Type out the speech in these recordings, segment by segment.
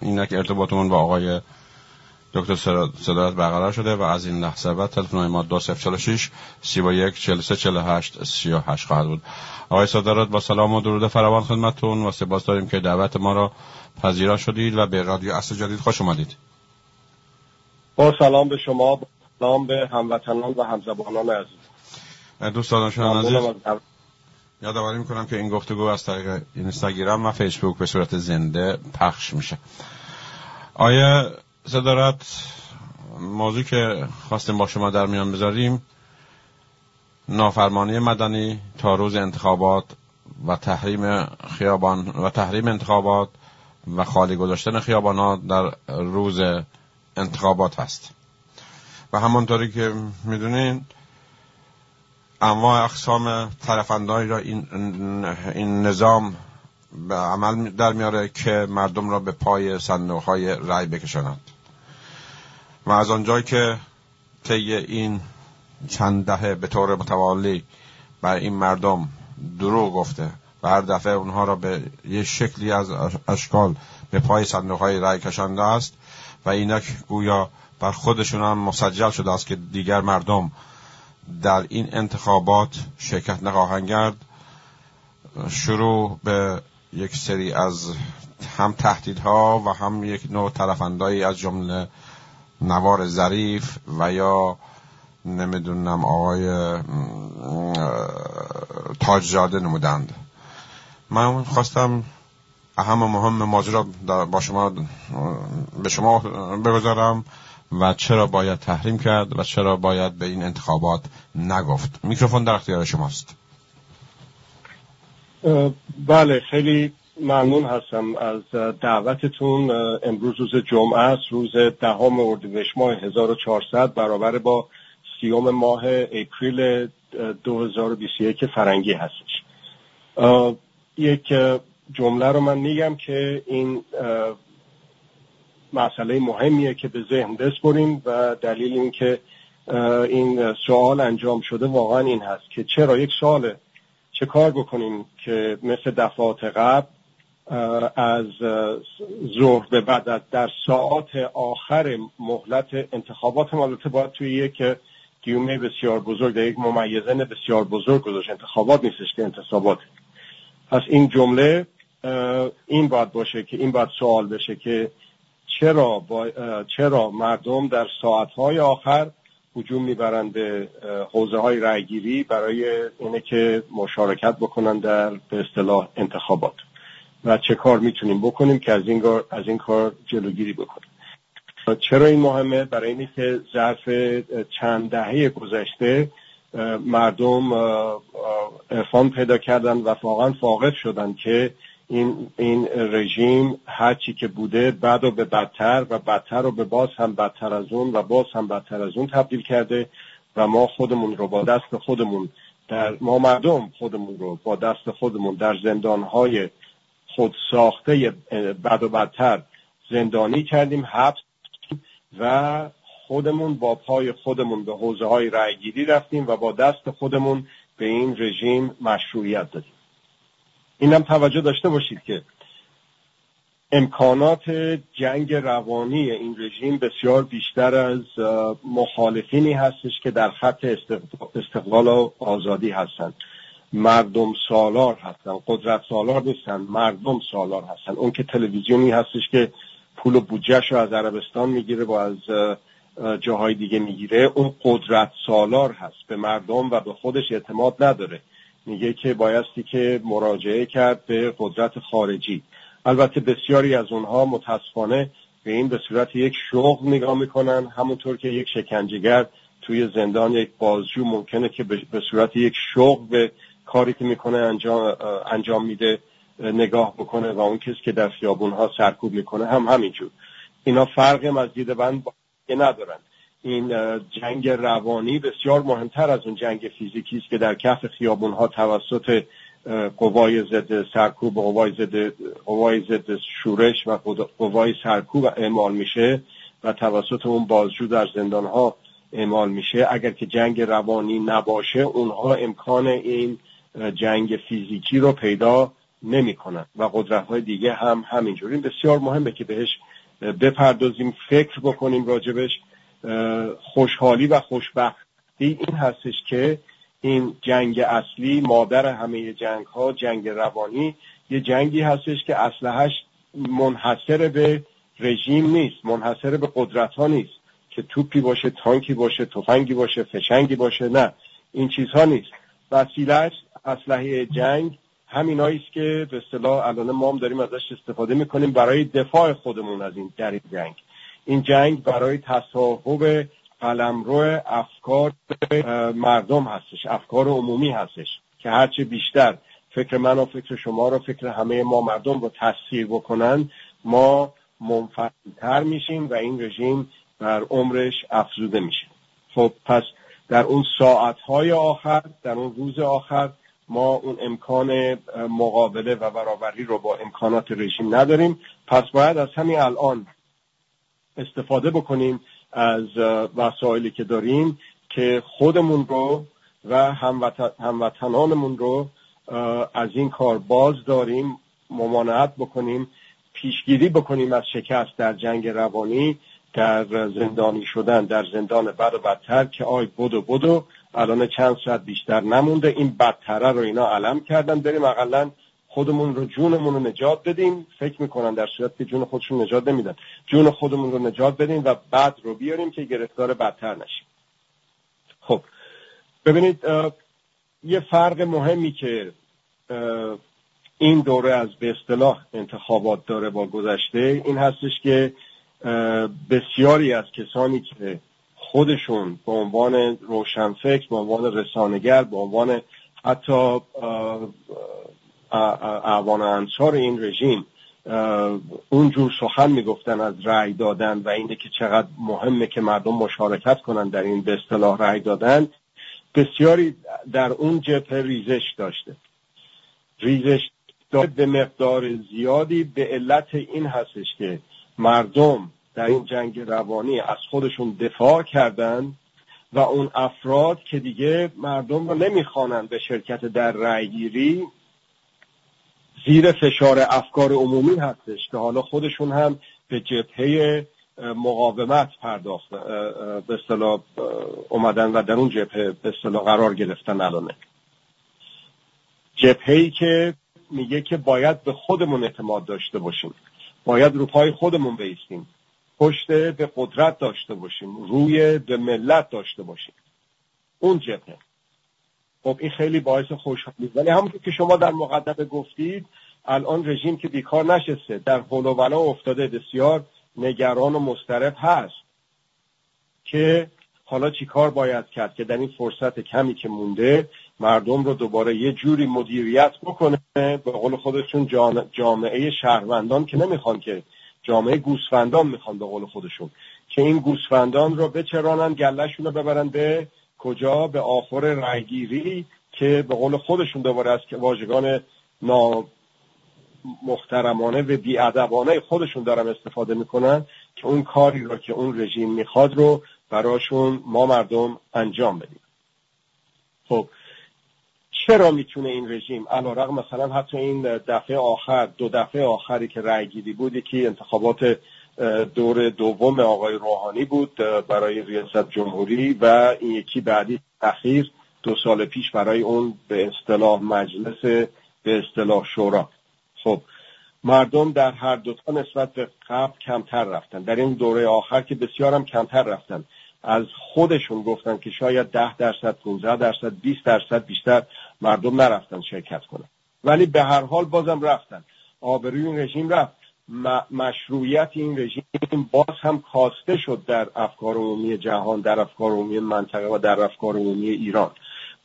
اینک ارتباطمون با آقای دکتر صدارت برقرار شده و از این لحظه بعد تلفن ما 2046 31 43 48 38 خواهد بود. آقای صدارت با سلام و درود فراوان خدمتتون و سپاس داریم که دعوت ما را پذیرا شدید و به رادیو اصل جدید خوش اومدید. با سلام به شما با سلام به هموطنان و همزبانان عزیز. دوستان عزیز. یادآوری می‌کنم که این گفتگو از طریق اینستاگرام و فیسبوک به صورت زنده پخش میشه. آیا صدارت موضوع که خواستیم با شما در میان بذاریم نافرمانی مدنی تا روز انتخابات و تحریم خیابان و تحریم انتخابات و خالی گذاشتن خیابانات در روز انتخابات هست؟ و همانطوری که می‌دونین انواع اقسام ترفندهایی را این, این نظام به عمل در میاره که مردم را به پای صندوق های رأی بکشانند. و از آنجایی که طی این چند دهه به طور متوالی بر این مردم دروغ گفته و هر دفعه اونها را به یه شکلی از اشکال به پای صندوق های رأی کشانده است و اینک گویا بر خودشون هم مسجل شده است که دیگر مردم در این انتخابات شرکت نخواهند کرد. شروع به یک سری از هم تهدیدها و هم یک نوع ترفندایی از جمله نوار ظریف و یا نمی‌دونم آقای تاجزاده نمودند. من خواستم اهم مهم ماجرا با شما به شما بگذارم. و چرا باید تحریم کرد و چرا باید به این انتخابات نگفت. میکروفون در اختیار شماست. بله خیلی ممنون هستم از دعوتتون. امروز روز جمعه است روز دهم اردیبهشت ماه 1400 برابر با سیوم ماه اپریل 2021 فرنگی هستش. یک جمله رو من میگم که این مسئله مهمیه که به ذهن بسپریم و دلیل این که این سوال انجام شده واقعا این هست که چرا یک سال چه کار بکنیم که مثل دفعات قبل از ظهر به بعد در ساعات آخر مهلت انتخابات البته باید توی یک گیومه بسیار بزرگ در یک ممیزن بسیار بزرگ گذاشت. انتخابات نیستش که انتصابات پس این جمله این باید باشه که این باید سوال بشه که چرا, با چرا مردم در ساعتهای آخر حجوم می‌برند به حوزه های رأیگیری برای اینه که مشارکت بکنن در به اصطلاح انتخابات؟ و چه کار می‌تونیم بکنیم که از این, از این کار جلوگیری بکنیم؟ چرا این مهمه؟ برای اینه که ظرف چند دهه گذشته مردم ارفان پیدا کردن و واقعا فاقد شدن که این, این رژیم هرچی که بوده بعد و به بدتر و بدتر و به باز هم بدتر از اون و باز هم بدتر از اون تبدیل کرده و ما خودمون رو با دست خودمون در ما مردم خودمون رو با دست خودمون در زندانهای خود ساخته بد و بدتر زندانی کردیم حبس و خودمون با پای خودمون به حوزه های رأیگیری رفتیم و با دست خودمون به این رژیم مشروعیت دادیم. اینم توجه داشته باشید که امکانات جنگ روانی این رژیم بسیار بیشتر از مخالفینی هستش که در خط استقلال و آزادی هستند مردم سالار هستن. قدرت سالار نیستن مردم سالار هستن. اون که تلویزیونی هستش که پول و بودجهش رو از عربستان می‌گیره و از جاهای دیگه می‌گیره اون قدرت سالار هست. به مردم و به خودش اعتماد نداره. میگه که بایستی که مراجعه کرد به قدرت خارجی. البته بسیاری از اونها متاسفانه به این به صورت یک شغل نگاه می‌کنن همونطور که یک شکنجهگر توی زندان یک بازجو ممکنه که به صورت یک شغل به کاری که می‌کنه انجام, انجام میده نگاه بکنه و اون کسی که در خیابون ها سرکوب می‌کنه هم همینجور. اینا فرق از دید بند ندارن. این جنگ روانی بسیار مهمتر از اون جنگ فیزیکی است که در کف خیابون ها توسط قوای ضد سرکوب قوای ضد قوای ضد شورش و قوای سرکوب اعمال میشه و توسط اون بازجو در زندان ها اعمال میشه. اگر که جنگ روانی نباشه اونها امکان این جنگ فیزیکی رو پیدا نمی‌کنن و قدرت های دیگه هم همینجوری بسیار مهمه که بهش بپردازیم فکر بکنیم راجبش خوشحالی و خوشبختی این هستش که این جنگ اصلی مادر همه جنگ ها جنگ روانی یه جنگی هستش که اسلحهش منحصر به رژیم نیست منحصر به قدرت ها نیست که توپی باشه تانکی باشه تفنگی باشه فشنگی باشه نه. این چیزها نیست. وسیلهش اسلحه جنگ همینایی است که به اصطلاح الان ما هم داریم ازش استفاده می‌کنیم برای دفاع خودمون از این در جنگ. این جنگ برای تصاحب قلمرو افکار مردم هستش افکار عمومی هستش که هرچه بیشتر فکر من و فکر شما رو فکر همه ما مردم رو تاثیر بکنن ما منفعلتر میشیم و این رژیم بر عمرش افزوده میشه. خب پس در اون ساعتهای آخر در اون روز آخر ما اون امکان مقابله و برابری رو با امکانات رژیم نداریم. پس باید از همین الان استفاده بکنیم از وسایلی که داریم که خودمون رو و هموطنانمون رو از این کار باز داریم ممانعت بکنیم پیشگیری بکنیم از شکست در جنگ روانی در زندانی شدن در زندان بد و بدتر که آی بدو بدو الان چند ساعت بیشتر نمونده. این بدتره رو اینا علم کردن بریم اقلا خودمون رو جونمون رو نجات بدیم. فکر می‌کنن در صورت که جون خودشون نجات نمیدن. جون خودمون رو نجات بدیم و بعد رو بیاریم که گرفتار بدتر نشیم. خب ببینید یه فرق مهمی که این دوره از به اصطلاح انتخابات داره با گذشته این هستش که بسیاری از کسانی که خودشون به عنوان روشنفکر به عنوان رسانگر به عنوان حتی اعوان انصار این رژیم اونجور سخن می‌گفتن از رأی دادن و اینه که چقدر مهمه که مردم مشارکت کنن در این به اصطلاح رأی دادن بسیاری در اون جبهه ریزش داشته ریزش داشته به مقدار زیادی به علت این هستش که مردم در این جنگ روانی از خودشون دفاع کردن و اون افراد که دیگه مردم رو نمی‌خوانند به شرکت در رأیگیری زیر فشار افکار عمومی هستش که حالا خودشون هم به جبهه مقاومت پرداخت به اصطلاح اومدن و در اون جبهه به اصطلاح قرار گرفتن الانه جبهه که میگه که باید به خودمون اعتماد داشته باشیم. باید رو پای خودمون بیستیم پشت به قدرت داشته باشیم. روی به ملت داشته باشیم. اون جبهه. خب این خیلی باعث خوشحالی. ولی همونطور که شما در مقدمه گفتید الان رژیم که بیکار نشسته. در حول افتاده بسیار نگران و مسترب هست که حالا چیکار باید کرد که در این فرصت کمی که مونده مردم رو دوباره یه جوری مدیریت بکنه به قول خودشون جامعه شهروندان که نمی‌خوان که جامعه گوسفندان می‌خوان به قول خودشون. که این گوسفندان رو بچرانن گلهشون رو ببرن به کجا به آخر رأیگیری که به قول خودشون دوباره از واژگان نا محترمانه و بیادبانه خودشون دارن استفاده می‌کنن که اون کاری رو که اون رژیم می‌خواد رو براشون ما مردم انجام بدیم. خب چرا می‌تونه این رژیم؟ علا مثلا حتی این دفعه آخر دو دفعه آخری که رأی گیری بود که انتخابات دور دوم آقای روحانی بود برای ریاست جمهوری و این یکی بعدی اخیر دو سال پیش برای اون به اصطلاح مجلس به اصطلاح شورا. خب مردم در هر دوتا نسبت به قبل کمتر رفتن. در این دوره آخر که بسیار هم کمتر رفتن. از خودشون گفتن که شاید ده درصد 15 درصد 20 درصد بیشتر مردم نرفتن شرکت کنن. ولی به هر حال بازم رفتن. آبروی رژیم رفت. مشروعیت این رژیم باز هم کاسته شد در افکار عمومی جهان در افکار عمومی منطقه و در افکار عمومی ایران.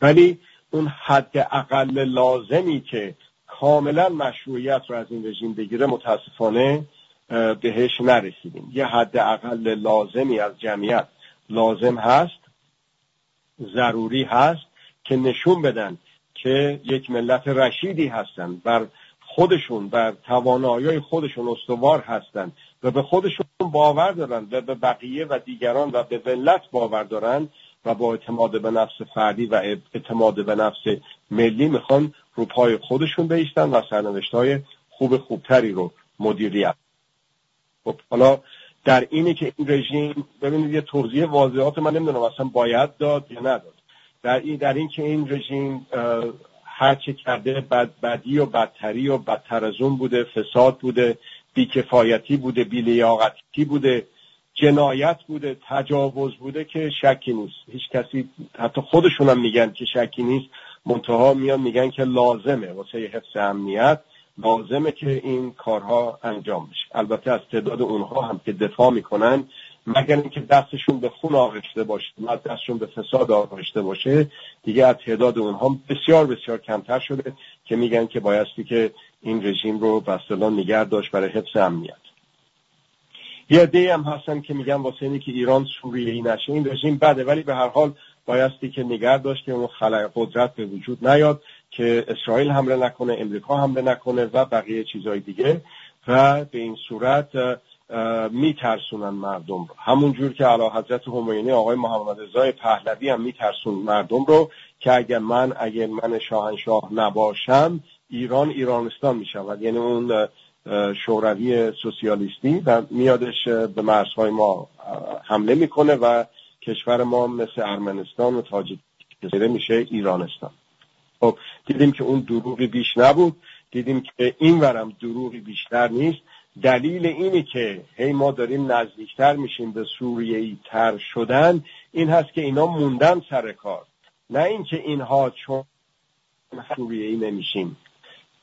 ولی اون حد اقل لازمی که کاملا مشروعیت رو از این رژیم بگیره متاسفانه بهش نرسیدیم. یه حد اقل لازمی از جمعیت لازم هست ضروری هست که نشون بدن که یک ملت رشیدی هستند بر خودشون بر توانایی خودشون استوار هستند و به خودشون باور دارن و به بقیه و دیگران و به ملت باور دارن و با اعتماد به نفس فردی و اعتماد به نفس ملی می‌خوان رو پای خودشون بیستن و سرنوشت های خوب خوبتری رو مدیریت. خب حالا در اینی که این رژیم ببینید یه توضیح واضحات من نمی‌دونم اصلا باید داد یا نداد. در این در این که این رژیم هر چه کرده بد بدی و بدتری و بدتر از اون بوده فساد بوده بیکفایتی بوده بیلیاقتی بوده جنایت بوده تجاوز بوده که شکی نیست. هیچ کسی حتی خودشون هم میگن که شکی نیست. منتها میان میگن که لازمه. واسه حفظ امنیت لازمه که این کارها انجام بشه. البته از تعداد اونها هم که دفاع می‌کنن مگر اینکه دستشون به خون آغشته باشه و دستشون به فساد آغشته باشه دیگه از تعداد اونها بسیار بسیار کمتر شده که میگن که بایستی که این رژیم رو بستلان نگه داشت برای حفظ امنیت. یه عده هم هستن که میگن واسه اینی که ایران سوریه ای نشه. این رژیم بده ولی به هر حال بایستی که نگه داشت که اون خلق قدرت به وجود نیاد که اسرائیل حمله نکنه امریکا حمله نکنه و بقیه چیزهای دیگه. و به این صورت میترسونن مردم رو. همون جور که علا حضرت همینی آقای محمد رضای پهلوی هم میترسون مردم رو که اگر من اگر من شاهنشاه نباشم ایران ایرانستان می‌شود. یعنی اون شوروی سوسیالیستی و میادش به مرزهای ما حمله می‌کنه و کشور ما مثل ارمنستان و تاجیکستان میشه ایرانستان. خب دیدیم که اون دروغی بیش نبود. دیدیم که این ورم دروغی بیشتر نیست. دلیل اینی که هی ما داریم نزدیکتر میشیم به سوریه تر شدن این هست که اینا موندن سر کار. نه اینکه اینها چون سوریه ای نمیشیم.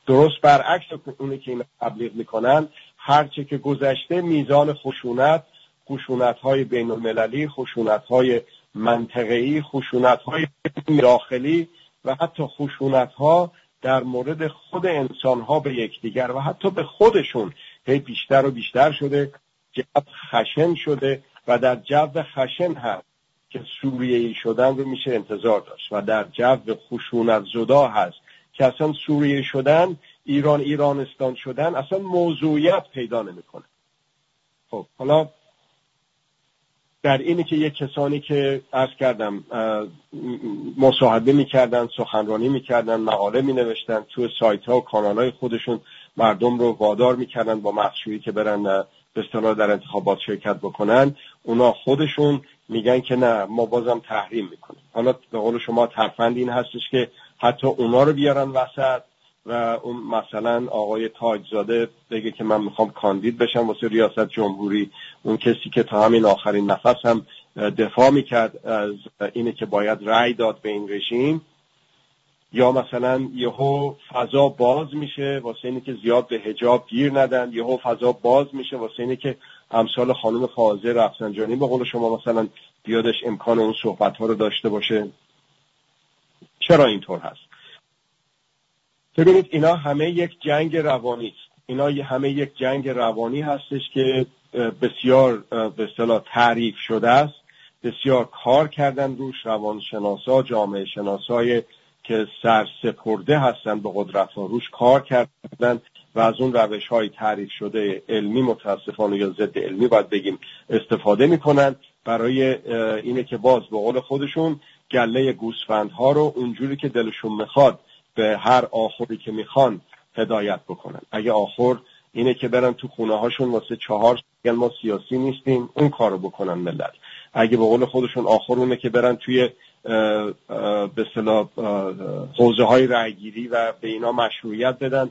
درست برعکس اونی که این تبلیغ می‌کنن هرچه که گذشته میزان خشونت خشونت های بین المللی خشونت های منطقه‌ای خشونت های داخلی و حتی خشونت ها در مورد خود انسان ها به یکدیگر و حتی به خودشون هی بیشتر و بیشتر شده جو خشن شده و در جو خشن هست که سوریه شدن رو میشه انتظار داشت و در جو خشونت زدا هست که اصلا سوریه شدن ایران ایرانستان شدن اصلا موضوعیت پیدا نمی‌کنه. خب حالا در اینی که یک کسانی که ارز کردم مصاحبه می‌کردن سخنرانی می‌کردن مقاله مینوشتن تو سایت ها و کانال های خودشون مردم رو وادار می‌کردن با مخشویی که برن به اصطلاح در انتخابات شرکت بکنن. اونا خودشون میگن که نه ما بازم تحریم می‌کنیم. حالا به قول شما ترفند این هستش که حتی اونا رو بیارن وسط و اون مثلا آقای تاجزاده بگه که من می‌خوام کاندید بشم واسه ریاست جمهوری. اون کسی که تا همین آخرین نفس هم دفاع می‌کرد از اینه که باید رأی داد به این رژیم. یا مثلا یهو فضا باز میشه واسه اینه که زیاد به هجاب گیر ندن یهو فضا باز میشه واسه اینه که امثال خانم فاضل رفسنجانی به قول شما مثلا بیادش امکان اون صحبت ها رو داشته باشه. چرا اینطور هست؟ ببینید اینا همه یک جنگ روانی است. اینا همه یک جنگ روانی هستش که بسیار به اصطلاح تعریف شده است. بسیار کار کردن روش روانشناسا جامعه شناسای که سرسپرده هستن به قدرت ها روش کار کردن و از اند روش های تعریف شده علمی متاسفانه یا ضد علمی باید بگیم استفاده می‌کنن برای اینه که باز به قول خودشون گله گوسفندها رو اونجوری که دلشون می‌خواد به هر آخری که می‌خوان هدایت بکنن. اگه آخر اینه که برن تو خونه هاشون واسه چهار سال ما سیاسی نیستیم اون کارو بکنن ملت. اگه به قول خودشون آخر که برن توی به صلاح حوزه های رعیگیری و به اینا مشروعیت بدن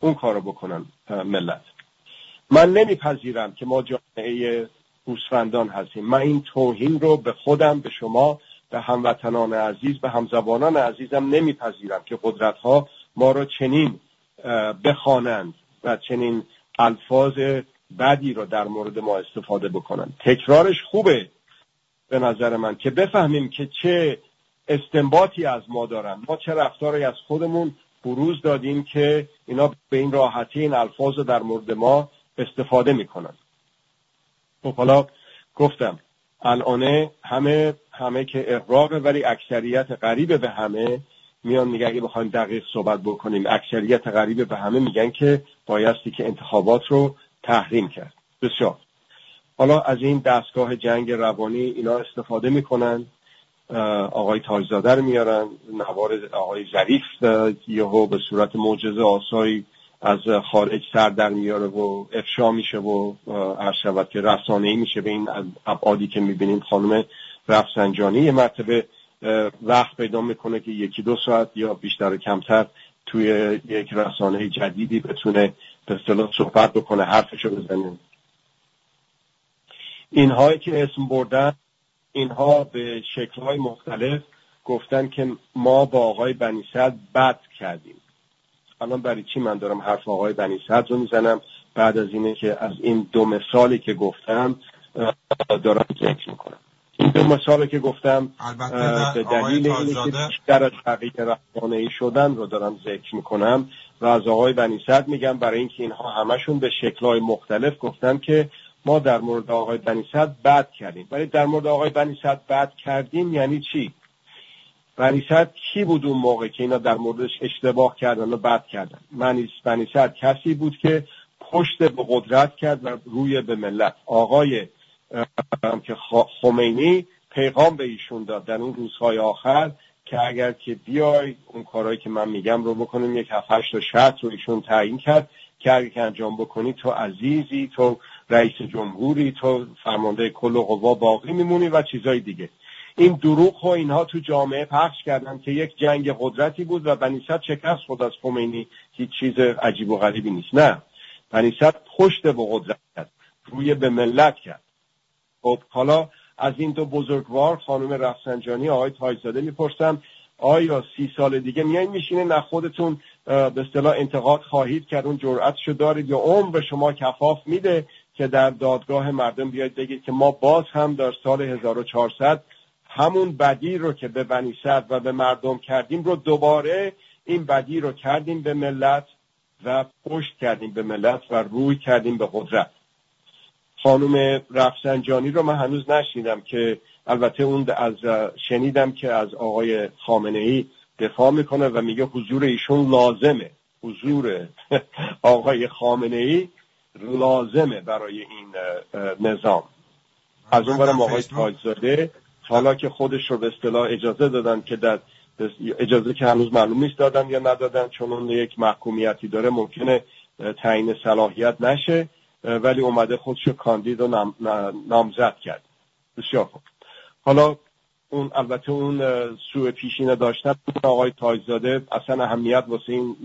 اون کارو بکنن ملت. من نمیپذیرم که ما جامعه گوسفندان هستیم. من این توهین رو به خودم به شما به هموطنان عزیز به همزبانان عزیزم نمیپذیرم که قدرت ها ما را چنین بخوانند و چنین الفاظ بدی را در مورد ما استفاده بکنند. تکرارش خوبه. به نظر من که بفهمیم که چه استنباطی از ما دارن. ما چه رفتاری از خودمون بروز دادیم که اینا به این راحتی این الفاظ در مورد ما استفاده می‌کنن. خب حالا گفتم الانه همه همه که اقراقه ولی اکثریت غریبه به همه. میان میگن اگه بخوایم دقیق صحبت بکنیم اکثریت غریبه به همه میگن که بایستی که انتخابات رو تحریم کرد. بسیار. حالا از این دستگاه جنگ روانی اینا استفاده می‌کنن آقای تاجزاده رو میارن نوار آقای ظریف یهو به صورت معجزه آسایی از خارج سر در میاره و افشا میشه و عرض شود که رسانه ای میشه به این ابعادی که می‌بینیم. خانم رفسنجانی یه مرتبه وقت پیدا می‌کنه که یکی دو ساعت یا بیشتر و کمتر توی یک رسانه جدیدی بتونه به اصطلاح صحبت بکنه حرفشو بزنه. اینهایی که اسم بردن اینها به شکلهای مختلف گفتن که ما با آقای بنی بد کردیم. الان برای چی من دارم حرف آقای بنی رو می‌زنم؟ بعد از اینه که از این دو مثالی که گفتم دارم ذکر می‌کنم. این دو مثالی که گفتم به دلیل اینکه بیشتر از بقیه رحمانه ای شدن رو دارم ذکر می‌کنم و از آقای بنی میگم برای اینکه اینها همشون به شکلهای مختلف گفتن که ما در مورد آقای بنی بد کردیم. ولی در مورد آقای بنی بد کردیم یعنی چی؟ بنیصد کی بود اون موقع که اینا در موردش اشتباه کردن و بد کردن؟ بنیصد کسی بود که پشت به قدرت کرد و روی به ملت. آقای که خمینی پیغام به ایشون داد در اون روزهای آخر که اگر که بیای اون کارهایی که من میگم رو بکنیم یک هفت هشت شرط رو ایشون تعیین کرد که اگر که انجام بکنی تو عزیزی تو رئیس جمهوری تو فرمانده کل قوا باقی میمونی و چیزای دیگه. این دروغ و اینها تو جامعه پخش کردن که یک جنگ قدرتی بود و بنیصد شکست خود از خمینی. هیچ چیز عجیب و غریبی نیست. نه. بنیصد پشت به قدرت کرد. روی به ملت کرد. خب حالا از این دو بزرگوار خانم رفسنجانی آقای تایزاده می‌پرسم آیا سی سال دیگه میایین میشینه نه خودتون به اصطلاح انتقاد خواهید کرد اون جرأتشو دارید یا عمر به شما کفاف میده؟ که در دادگاه مردم بیاید بگید که ما باز هم در سال 1400 همون بدی رو که به بنی و به مردم کردیم رو دوباره این بدی رو کردیم به ملت و پشت کردیم به ملت و روی کردیم به قدرت. خانم رفسنجانی رو من هنوز نشنیدم که البته اون از شنیدم که از آقای خامنه ای دفاع می‌کنه و میگه حضور ایشون لازمه. حضور آقای خامنه ای لازمه برای این نظام. از اون برم آقای تاجزاده حالا که خودش رو به اصطلاح اجازه دادن که در اجازه که هنوز معلوم نیست دادن یا ندادن چون اون یک محکومیتی داره ممکنه تعیین صلاحیت نشه ولی اومده خودش رو کاندید و نامزد کرد. بسیار خوب. حالا اون البته اون سوء پیشینه داشتن آقای تاجزاده اصلا اهمیت واسه این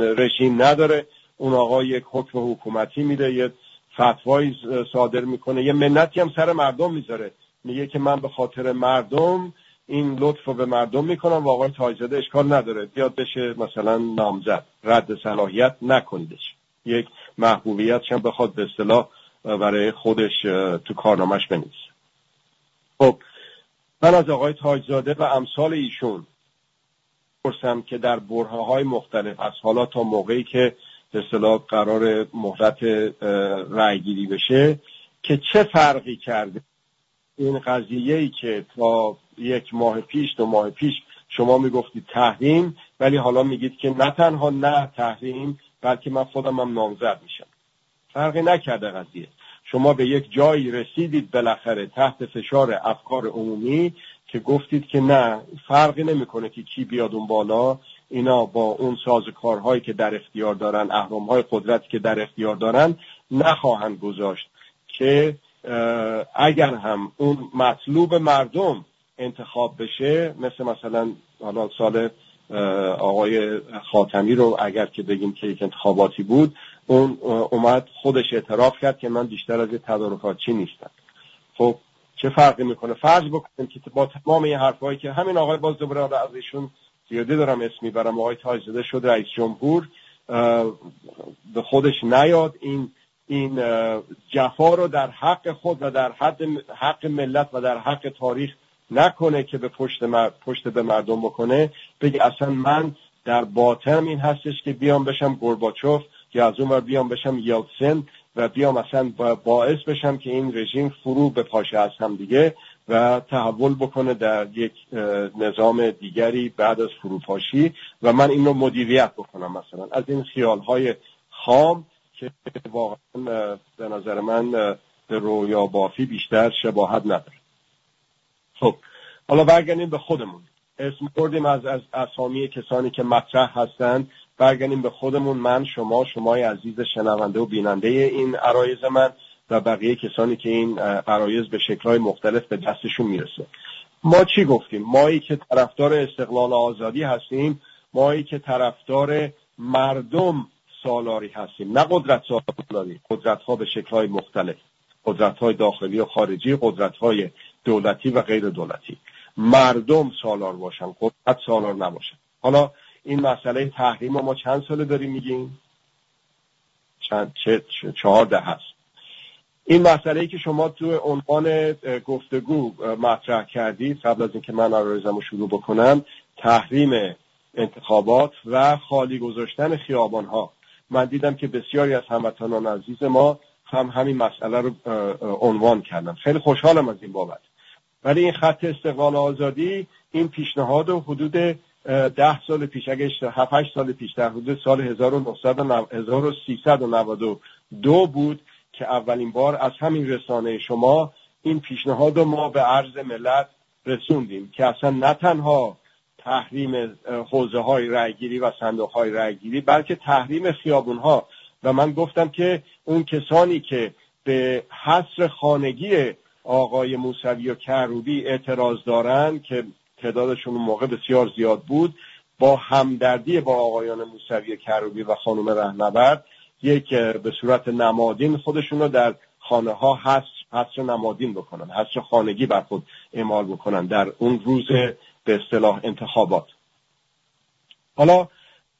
رژیم نداره. اون آقای یک حکم حکومتی میده یه فتوایی صادر می‌کنه. یه منتی هم سر مردم می‌ذاره. میگه که من به خاطر مردم این لطف رو به مردم می‌کنم و آقای تایزاده اشکال نداره. بیاد بشه مثلا نامزد. رد صلاحیت نکنیدش. یک محبوبیت هم بخواد به اصطلاح برای خودش تو کارنامش بنویسه. خب من از آقای تاجزاده و امثال ایشون پرسم که در برهه های مختلف از حالا تا موقعی که به اصطلاح قرار مهلت رأیگیری بشه که چه فرقی کرده؟ این قضیه ای که تا یک ماه پیش دو ماه پیش شما می‌گفتید تحریم ولی حالا میگید که نه تنها نه تحریم بلکه من خودم هم نامزد میشم. فرقی نکرده قضیه. شما به یک جایی رسیدید بالاخره تحت فشار افکار عمومی که گفتید که نه فرقی نمی‌کنه که کی بیاد اون بالا. اینا با اون ساز کارهایی که در اختیار دارن اهرامهای قدرتی که در اختیار دارن نخواهند گذاشت که اگر هم اون مطلوب مردم انتخاب بشه مثل مثلا حالا سال آقای خاتمی رو اگر که بگیم که یک انتخاباتی بود اون اومد خودش اعتراف کرد که من بیشتر از تدارکاتچی نیستم. خب چه فرقی می‌کنه؟ فرض بکنیم که با تمام این حرفهایی که همین آقای باز دوباره از ایشون زیاده دارم اسمی برم آقای تاجزاده شد رئیس جمهور. به خودش نیاد. این این جفا رو در حق خود و در حد حق ملت و در حق تاریخ نکنه که به پشت, پشت به مردم بکنه. بگه اصلا من در باطنم این هستش که بیام بشم گرباچوف یا از اون بیام بشم یلتسن و بیام اصلا باعث بشم که این رژیم فرو به پاشه از هم دیگه. و تحول بکنه در یک نظام دیگری بعد از فروپاشی و من این رو مدیریت بکنم مثلا. از این خیال های خام که واقعا به نظر من به رویا بافی بیشتر شباهت نداره. خب حالا برگردیم به خودمون. اسم بردیم از, از اسامی کسانی که مطرح هستند. برگردیم به خودمون. من شما شمای عزیز شنونده و بیننده این عرایز من. و بقیه کسانی که این عرایز به شکلهای مختلف به دستشون می‌رسه. ما چی گفتیم؟ مایی که طرفدار استقلال آزادی هستیم مایی که طرفدار مردم سالاری هستیم. نه قدرت سالاری قدرت ها به شکل مختلف. قدرت های داخلی و خارجی قدرت های دولتی و غیر دولتی. مردم سالار باشن قدرت سالار نباشن. حالا این مسئله تحریم ما چند ساله داریم میگیم؟ چند چه چهار ده هست. این مسئله ای که شما تو عنوان گفتگو مطرح کردید قبل از اینکه من آرایزم رو شروع بکنم تحریم انتخابات و خالی گذاشتن خیابان ها من دیدم که بسیاری از هموطنان عزیز ما هم همین مسئله رو عنوان کردن. خیلی خوشحالم از این بابت. ولی این خط استقلال آزادی این پیشنهاد و حدود ده سال پیش اگه هفت سال پیش در حدود سال 1392 بود که اولین بار از همین رسانه شما این پیشنهاد ما به عرض ملت رسوندیم که اصلا نه تنها تحریم حوزه های رأیگیری و صندوق های رأیگیری بلکه تحریم خیابون ها و من گفتم که اون کسانی که به حصر خانگی آقای موسوی و کروبی اعتراض دارند که تعدادشون اون موقع بسیار زیاد بود با همدردی با آقایان موسوی کروبی و خانم رهنورد یک به صورت نمادین خودشون رو در خانه ها حصر نمادین بکنن حصر خانگی بر خود اعمال بکنن در اون روز به اصطلاح انتخابات. حالا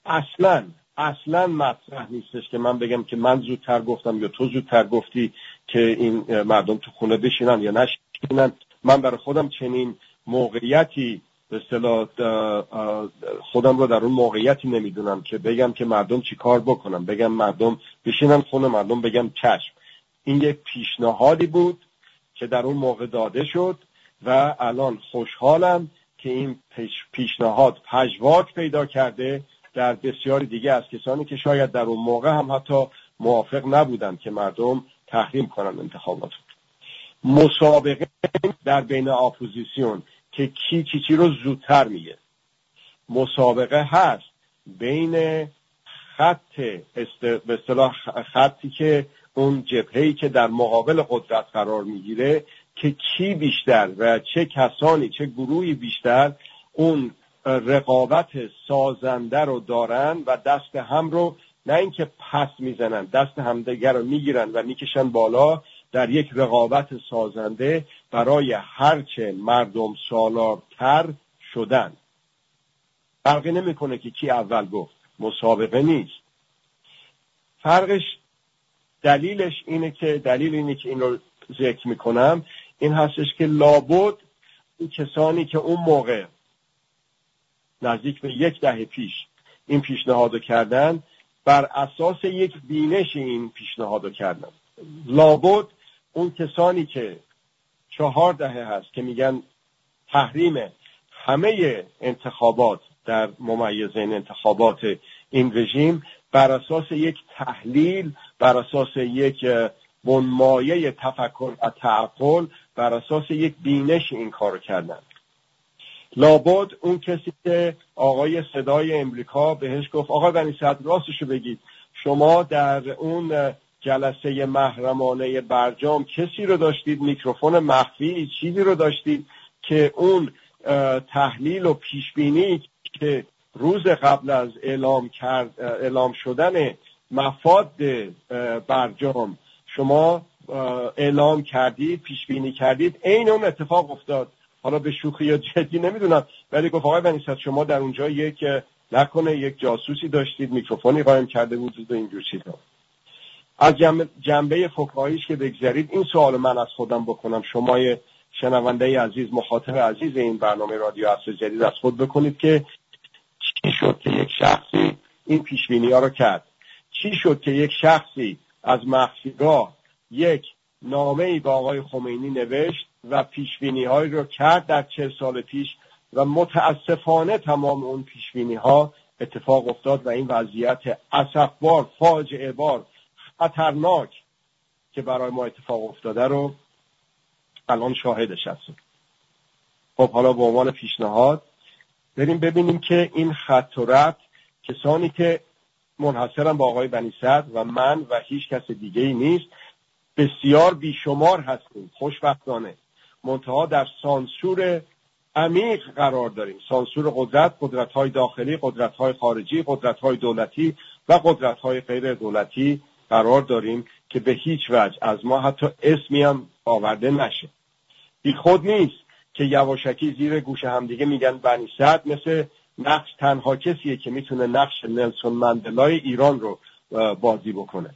اصلا اصلا مطرح نیستش که من بگم که من زودتر گفتم یا تو زودتر گفتی که این مردم تو خونه بشینن یا نشینن. من برای خودم چنین موقعیتی به خودم رو در اون موقعیتی نمی‌دونم که بگم که مردم چی کار بکنم بگم مردم بشینن خونه مردم بگم چشم. این یک پیشنهادی بود که در اون موقع داده شد و الان خوشحالم که این پیشنهاد پژواک پیدا کرده در بسیاری دیگه از کسانی که شاید در اون موقع هم حتی موافق نبودند که مردم تحریم کنن انتخابات مسابقه در بین اپوزیسیون. که کی چی چی رو زودتر میگه. مسابقه هست بین خط است... به اصطلاح خطی که اون جبهه‌ای که در مقابل قدرت قرار می‌گیره که کی بیشتر و چه کسانی چه گروهی بیشتر اون رقابت سازنده رو دارن و دست هم رو نه اینکه پس می‌زنن دست همدیگر رو می‌گیرن و می‌کشن بالا در یک رقابت سازنده برای هرچه مردم سالارتر شدن. فرقی نمی‌کنه که کی اول گفت. مسابقه نیست. فرقش دلیلش اینه که دلیل اینه که این رو ذکر می‌کنم. این هستش که لابد این کسانی که اون موقع نزدیک به یک دهه پیش این پیشنهادو کردن بر اساس یک بینش این پیشنهادو کردن. لابد اون کسانی که چهار دهه هست که میگن تحریم همه انتخابات در ممیزه انتخابات این رژیم بر اساس یک تحلیل بر اساس یک بنمایه تفکر و تعقل بر اساس یک بینش این کار کردن. لابد اون کسی که آقای صدای امریکا بهش گفت آقای بنی صد راستشو بگید. شما در اون جلسه محرمانه برجام. کسی رو داشتید؟ میکروفون مخفی؟ چیزی رو داشتید که اون تحلیل و پیشبینی که روز قبل از اعلام کرد اعلام شدن مفاد برجام شما اعلام کردید پیش بینی کردید عین اون اتفاق افتاد. حالا به شوخی یا جدی نمی‌دونم ولی گفت آقای بنیصد شما در اونجا یک نکنه یک جاسوسی داشتید میکروفونی قایم کرده بودید و اینجور چیزا. از جنبه فکاهیش که بگذارید این سوال من از خودم بکنم. شما شنونده عزیز مخاطب عزیز این برنامه رادیو اصل جدید از خود بکنید که چی شد که یک شخصی این پیشبینی ها رو کرد. چی شد که یک شخصی از مخفیگاه یک نامه ای به آقای خمینی نوشت و پیشبینی هایی رو کرد در چه سال پیش و متاسفانه تمام اون پیشبینی ها اتفاق افتاد و این وضعیت اصفبار فاجعه بار خطرناک که برای ما اتفاق افتاده رو الان شاهدش هستیم. خب حالا به عنوان پیشنهاد بریم ببینیم که این خط و رد کسانی که منحصرا با آقای بنی و من و هیچ کس دیگه ای نیست بسیار بیشمار هستیم خوشبختانه. منتها در سانسور عمیق قرار داریم. سانسور قدرت قدرت های داخلی قدرت های خارجی قدرت های دولتی و قدرت های غیر دولتی قرار داریم که به هیچ وجه از ما حتی اسمی هم آورده نشه. بی خود نیست که یواشکی زیر گوش همدیگه میگن بنی صد مثل نقش تنها کسیه که می‌تونه نقش نلسون مندلای ایران رو بازی بکنه.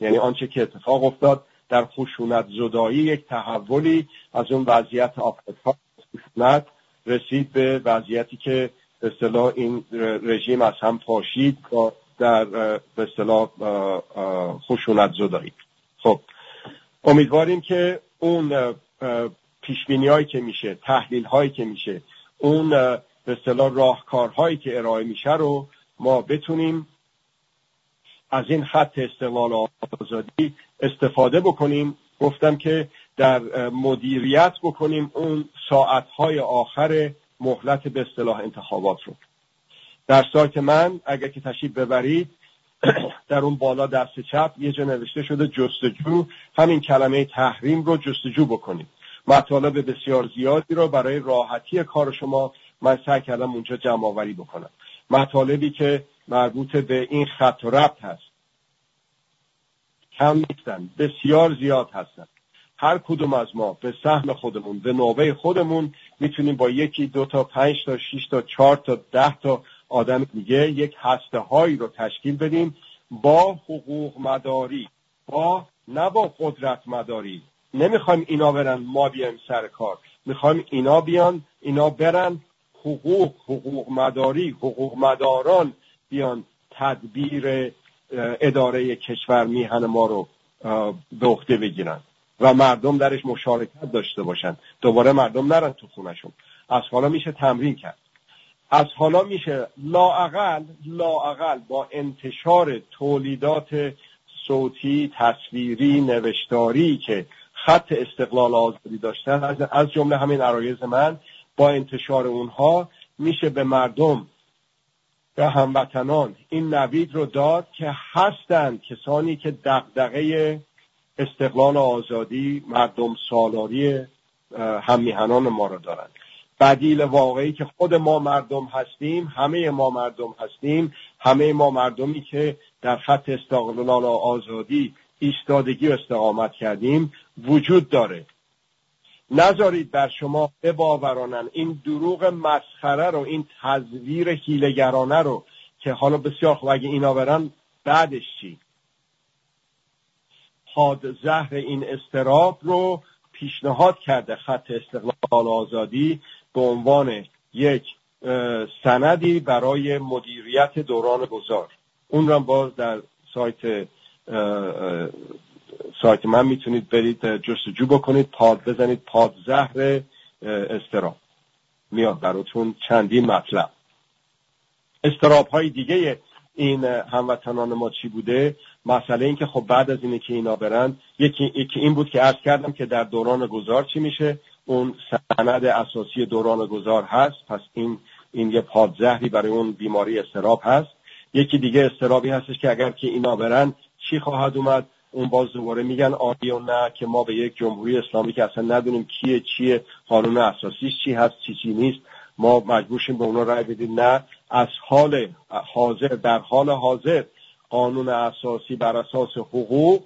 یعنی آنچه که اتفاق افتاد در خشونت زدایی یک تحولی از اون وضعیت آفریقا خشونت رسید به وضعیتی که به این رژیم از هم پاشید و در به اصطلاح خشونت زدایی. خب امیدواریم که اون پیشبینی هایی که میشه تحلیل هایی که میشه اون به اصطلاح راهکارهایی که ارائه میشه رو ما بتونیم از این خط استقلال آزادی استفاده بکنیم. گفتم که در مدیریت بکنیم اون ساعتهای آخر مهلت به اصطلاح انتخابات رو. در سایت من اگر که تشریف ببرید در اون بالا دست چپ یه جا نوشته شده جستجو. همین کلمه تحریم رو جستجو بکنید. مطالب بسیار زیادی رو برای راحتی کار شما من سعی کردم اونجا جمع آوری بکنم. مطالبی که مربوط به این خط و ربط هست. کم نیستن بسیار زیاد هستن. هر کدوم از ما به سهم خودمون به نوبه خودمون می‌تونیم با یکی دو تا پنج تا شش تا چهار تا ده تا آدم دیگه یک هسته هایی رو تشکیل بدیم با حقوق مداری با نه با قدرت مداری. نمی‌خوایم اینا برن ما بیایم سر کار. می‌خوایم اینا بیان اینا برن حقوق حقوق مداری حقوق مداران بیان تدبیر اداره کشور میهن ما رو به عهده بگیرن. و مردم درش مشارکت داشته باشن. دوباره مردم نرن تو خونشون از حالا میشه تمرین کرد. از حالا میشه لاعقل لاعقل با انتشار تولیدات صوتی تصویری نوشتاری که خط استقلال آزادی داشتن از جمله همین عرایز من با انتشار اونها میشه به مردم به هموطنان این نوید رو داد که هستند کسانی که دقدقه استقلال آزادی مردم سالاری هممیهنان ما رو دارند بدیل واقعی که خود ما مردم هستیم همه ما مردم هستیم همه ما مردمی که در خط استقلال آزادی ایستادگی و استقامت کردیم وجود داره. نذارید بر شما بباورانن این دروغ مسخره رو این تزویر حیلگرانه رو که حالا بسیار خوب اگه اینا برن بعدش چی؟ زهر این استراب رو پیشنهاد کرده خط استقلال آزادی به عنوان یک سندی برای مدیریت دوران گذار. اون رو باز در سایت سایت من می‌تونید برید جستجو بکنید پاد بزنید پاد زهر استراب. میاد براتون چندین مطلب. استراب های دیگه این هموطنان ما چی بوده؟ مسئله این که خب بعد از اینه که اینا برن یکی, یکی این بود که عرض کردم که در دوران گذار چی میشه؟ اون سند اساسی دوران گذار هست. پس این این یه پادزهری برای اون بیماری استراب هست. یکی دیگه استرابی هستش که اگر که اینا برن چی خواهد اومد؟ اون باز دوباره میگن آری و نه که ما به یک جمهوری اسلامی که اصلا ندونیم کیه چیه قانون اساسیش چی هست چی چی نیست ما مجبورشیم به اونا رای بدیم. نه از حال حاضر در حال حاضر قانون اساسی بر اساس حقوق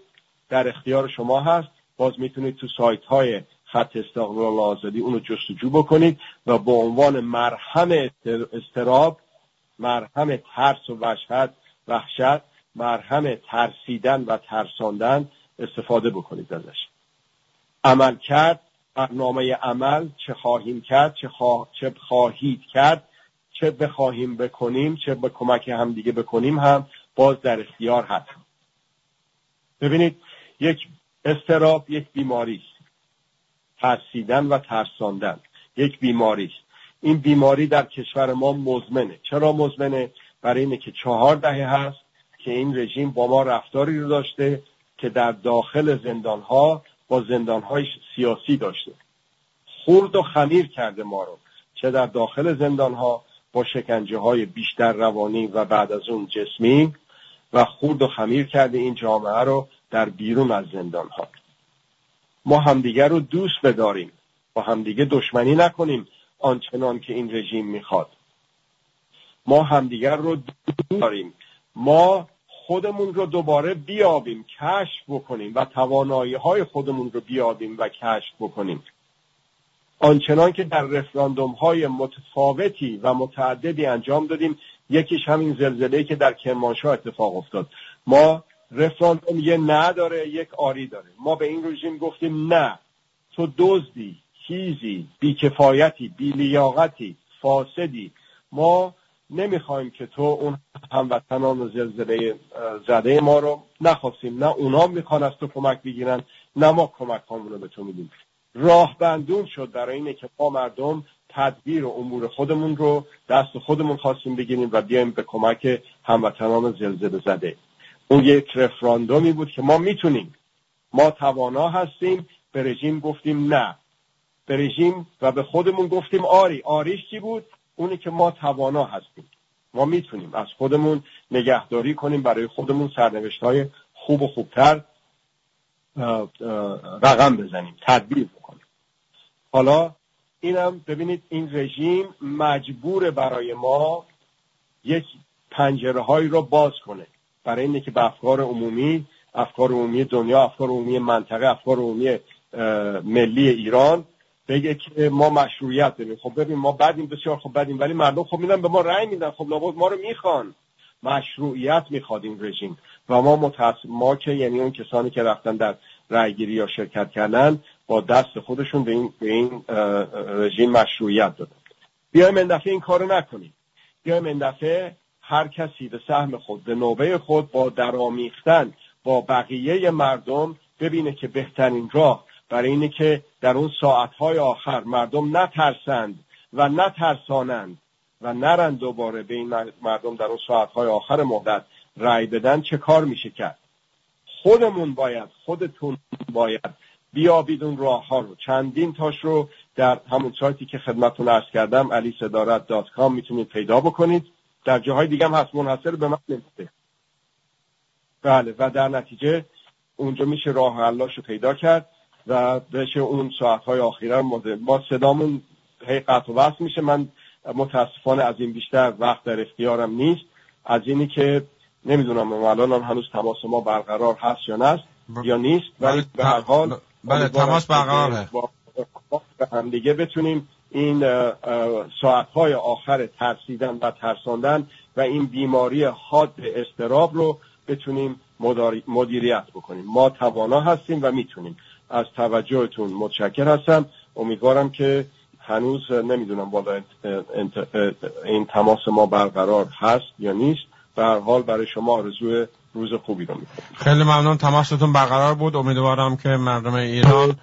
در اختیار شما هست. باز می‌تونید تو سایت های خط استقلال آزادی اونو جستجو بکنید و به عنوان مرهم استراب مرهم ترس و وحشت وحشت مرهم ترسیدن و ترساندن استفاده بکنید ازش. عمل کرد برنامه عمل چه خواهیم کرد چه, چه خواهید کرد چه بخواهیم بکنیم چه به کمک همدیگه بکنیم هم باز در اختیار هست ببینید یک استراب یک بیماری ترسیدن و ترساندن. یک بیماری است. این بیماری در کشور ما مزمنه. چرا مزمنه؟ برای اینه که چهار دهه هست که این رژیم با ما رفتاری رو داشته که در داخل زندانها با زندانهای سیاسی داشته. خورد و خمیر کرده ما رو. چه در داخل زندانها با شکنجه های بیشتر روانی و بعد از اون جسمی و خورد و خمیر کرده این جامعه رو در بیرون از زندان ها ما همدیگر رو دوست بداریم. با همدیگه دشمنی نکنیم آنچنان که این رژیم می‌خواد. ما همدیگر رو دوست داریم. ما خودمون رو دوباره بیابیم کشف بکنیم و توانایی های خودمون رو بیابیم و کشف بکنیم. آنچنان که در رفراندوم های متفاوتی و متعددی انجام دادیم یکیش همین زلزله که در کرمانشاه اتفاق افتاد. ما رفراندوم یه نه داره یک آری داره. ما به این رژیم گفتیم نه. تو دزدی هیزی بیکفایتی بیلیاقتی فاسدی. ما نمی‌خوایم که تو اون هموطنان و زلزله زده ما رو نخواستیم. نه اونا می‌خوان از تو کمک بگیرن نه ما کمک رو به تو میدیم. راه بندون شد برای اینه که ما مردم تدبیر و امور خودمون رو دست خودمون خواستیم بگیریم و بیایم به کمک هموطنان زلزله زده. اون یک رفراندومی بود که ما می‌تونیم. ما توانا هستیم. به رژیم گفتیم نه. به رژیم و به خودمون گفتیم آری. آریش چی بود؟ اونی که ما توانا هستیم. ما می‌تونیم از خودمون نگهداری کنیم. برای خودمون سرنوشت های خوب و خوبتر رقم بزنیم. تدبیر بکنیم. حالا اینم ببینید این رژیم مجبور برای ما یک پنجره هایی رو باز کنه. برای اینه که به افکار عمومی افکار عمومی دنیا افکار عمومی منطقه افکار عمومی ملی ایران بگه که ما مشروعیت داریم. خب ببین ما بدیم بسیار خب بدیم ولی مردم خب میدن به ما رأی میدن. خب لابد ما رو می‌خوان. مشروعیت می‌خواد این رژیم. و ما متاسف ما که یعنی اون کسانی که رفتن در رأیگیری یا شرکت کردن با دست خودشون به این, به این رژیم مشروعیت دادن. بیایم این دفعه این کارو نکنیم. بیایم این دفعه هر کسی به سهم خود به نوبه خود با درامیختن با بقیه مردم ببینه که بهترین راه برای اینه که در اون ساعتهای آخر مردم نترسند و نترسانند و نرند دوباره به این مردم در اون ساعتهای آخر مدت رأی بدن چه کار میشه کرد؟ خودمون باید خودتون باید بیابید اون راه ها رو. چندین تاش رو در همون سایتی که خدمتون ارز کردم علی صدارت دات کام می‌تونید پیدا بکنید. در جاهای دیگه هم هست منحصر به من نمیده بله و در نتیجه اونجا میشه راه حلاش رو پیدا کرد و بشه اون ساعتهای آخیره ما صدامون هی قطع و وصل میشه. من متاسفانه از این بیشتر وقت در اختیارم نیست. از اینی که نمی‌دونم الان هم هنوز تماس ما برقرار هست یا نه یا نیست. ولی به هر حال بله تماس برقراره. به هم دیگه بتونیم این ساعتهای آخر ترسیدن و ترساندن و این بیماری حاد استراب رو بتونیم مدیریت بکنیم. ما توانا هستیم و می‌تونیم. از توجهتون متشکر هستم. امیدوارم که هنوز نمی‌دونم بالا این تماس ما برقرار هست یا نیست. هر حال برای شما آرزوی روز خوبی رو می‌کنم. خیلی ممنون. تماستون برقرار بود. امیدوارم که مردم ایران